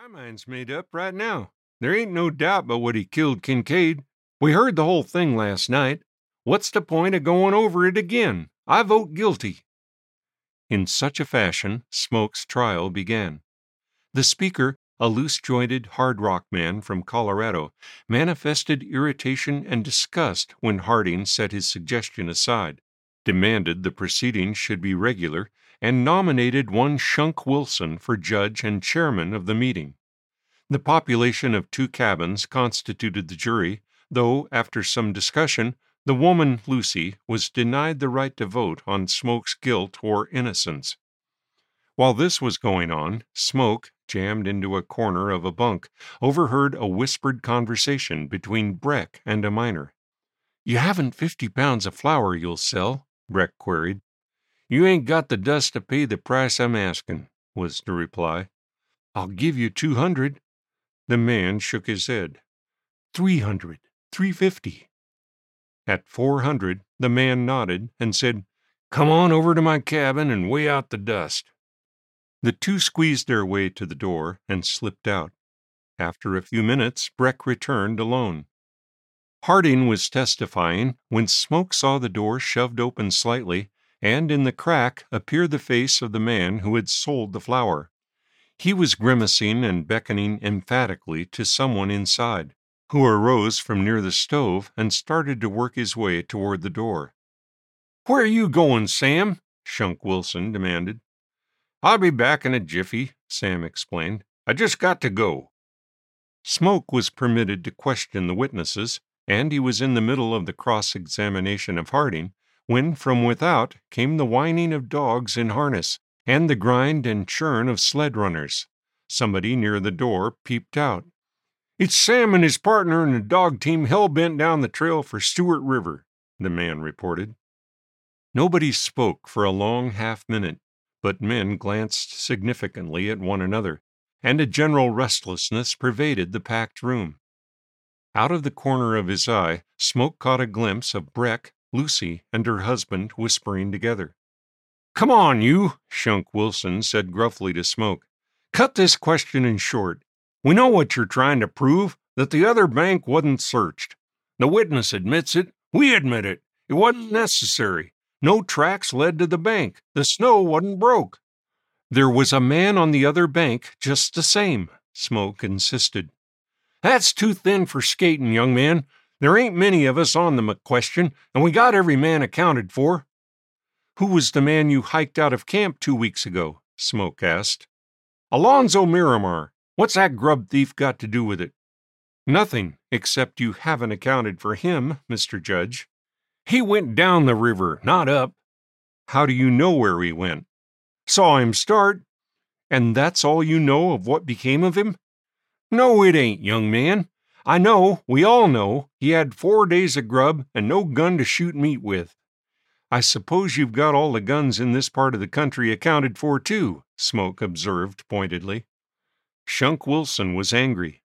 My mind's made up right now. There ain't no doubt but what he killed Kincaid. We heard the whole thing last night. What's the point of going over it again? I vote guilty. In such a fashion, Smoke's trial began. The speaker, a loose jointed hard rock man from Colorado, manifested irritation and disgust when Harding set his suggestion aside, demanded the proceedings should be regular, and nominated one Shunk Wilson for judge and chairman of the meeting. The population of two cabins constituted the jury, though, after some discussion, the woman, Lucy, was denied the right to vote on Smoke's guilt or innocence. While this was going on, Smoke, jammed into a corner of a bunk, overheard a whispered conversation between Breck and a miner. You haven't fifty pounds of flour you'll sell? Breck queried. You ain't got the dust to pay the price I'm asking, was the reply. I'll give you two hundred. The man shook his head. Three hundred, three fifty. At four hundred, the man nodded and said, Come on over to my cabin and weigh out the dust. The two squeezed their way to the door and slipped out. After a few minutes, Breck returned alone. Harding was testifying when Smoke saw the door shoved open slightly and in the crack appeared the face of the man who had sold the flour. He was grimacing and beckoning emphatically to someone inside, who arose from near the stove and started to work his way toward the door. Where are you going, Sam? Shunk Wilson demanded. I'll be back in a jiffy, Sam explained. I just got to go. Smoke was permitted to question the witnesses, and he was in the middle of the cross examination of Harding when from without came the whining of dogs in harness and the grind and churn of sled runners. Somebody near the door peeped out. It's Sam and his partner and the dog team hell bent down the trail for Stewart River, the man reported. Nobody spoke for a long half minute, but men glanced significantly at one another, and a general restlessness pervaded the packed room. Out of the corner of his eye, Smoke caught a glimpse of Breck Lucy and her husband whispering together. Come on, you, Shunk Wilson said gruffly to Smoke. Cut this questioning short. We know what you're trying to prove that the other bank wasn't searched. The witness admits it. We admit it. It wasn't necessary. No tracks led to the bank. The snow wasn't broke. There was a man on the other bank just the same, Smoke insisted. That's too thin for skating, young man. There ain't many of us on the McQuestion, and we got every man accounted for. Who was the man you hiked out of camp two weeks ago? Smoke asked. Alonzo Miramar. What's that grub thief got to do with it? Nothing, except you haven't accounted for him, Mr. Judge. He went down the river, not up. How do you know where he went? Saw him start. And that's all you know of what became of him? No, it ain't, young man. I know, we all know, he had four days of grub and no gun to shoot meat with. I suppose you've got all the guns in this part of the country accounted for, too, Smoke observed pointedly. Shunk Wilson was angry.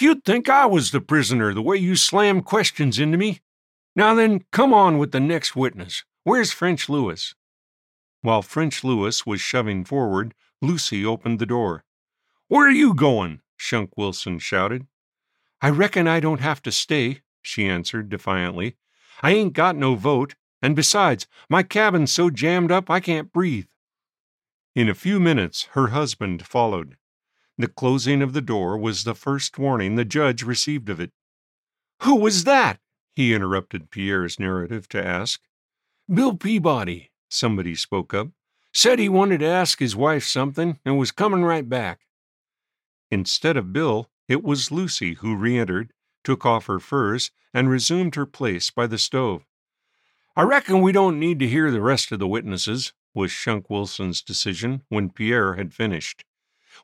You'd think I was the prisoner the way you slam questions into me. Now then, come on with the next witness. Where's French Louis? While French Louis was shoving forward, Lucy opened the door. Where are you going? Shunk Wilson shouted. I reckon I don't have to stay, she answered defiantly. I ain't got no vote, and besides, my cabin's so jammed up I can't breathe. In a few minutes, her husband followed. The closing of the door was the first warning the judge received of it. Who was that? he interrupted Pierre's narrative to ask. Bill Peabody, somebody spoke up. Said he wanted to ask his wife something and was coming right back. Instead of Bill, it was Lucy who re entered, took off her furs, and resumed her place by the stove. I reckon we don't need to hear the rest of the witnesses, was Shunk Wilson's decision when Pierre had finished.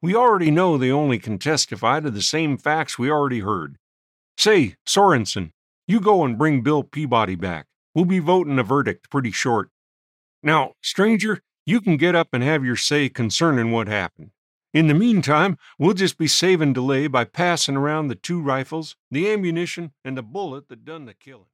We already know they only can testify to the same facts we already heard. Say, Sorensen, you go and bring Bill Peabody back. We'll be voting a verdict pretty short. Now, stranger, you can get up and have your say concerning what happened. In the meantime, we'll just be saving delay by passing around the two rifles, the ammunition, and the bullet that done the killing.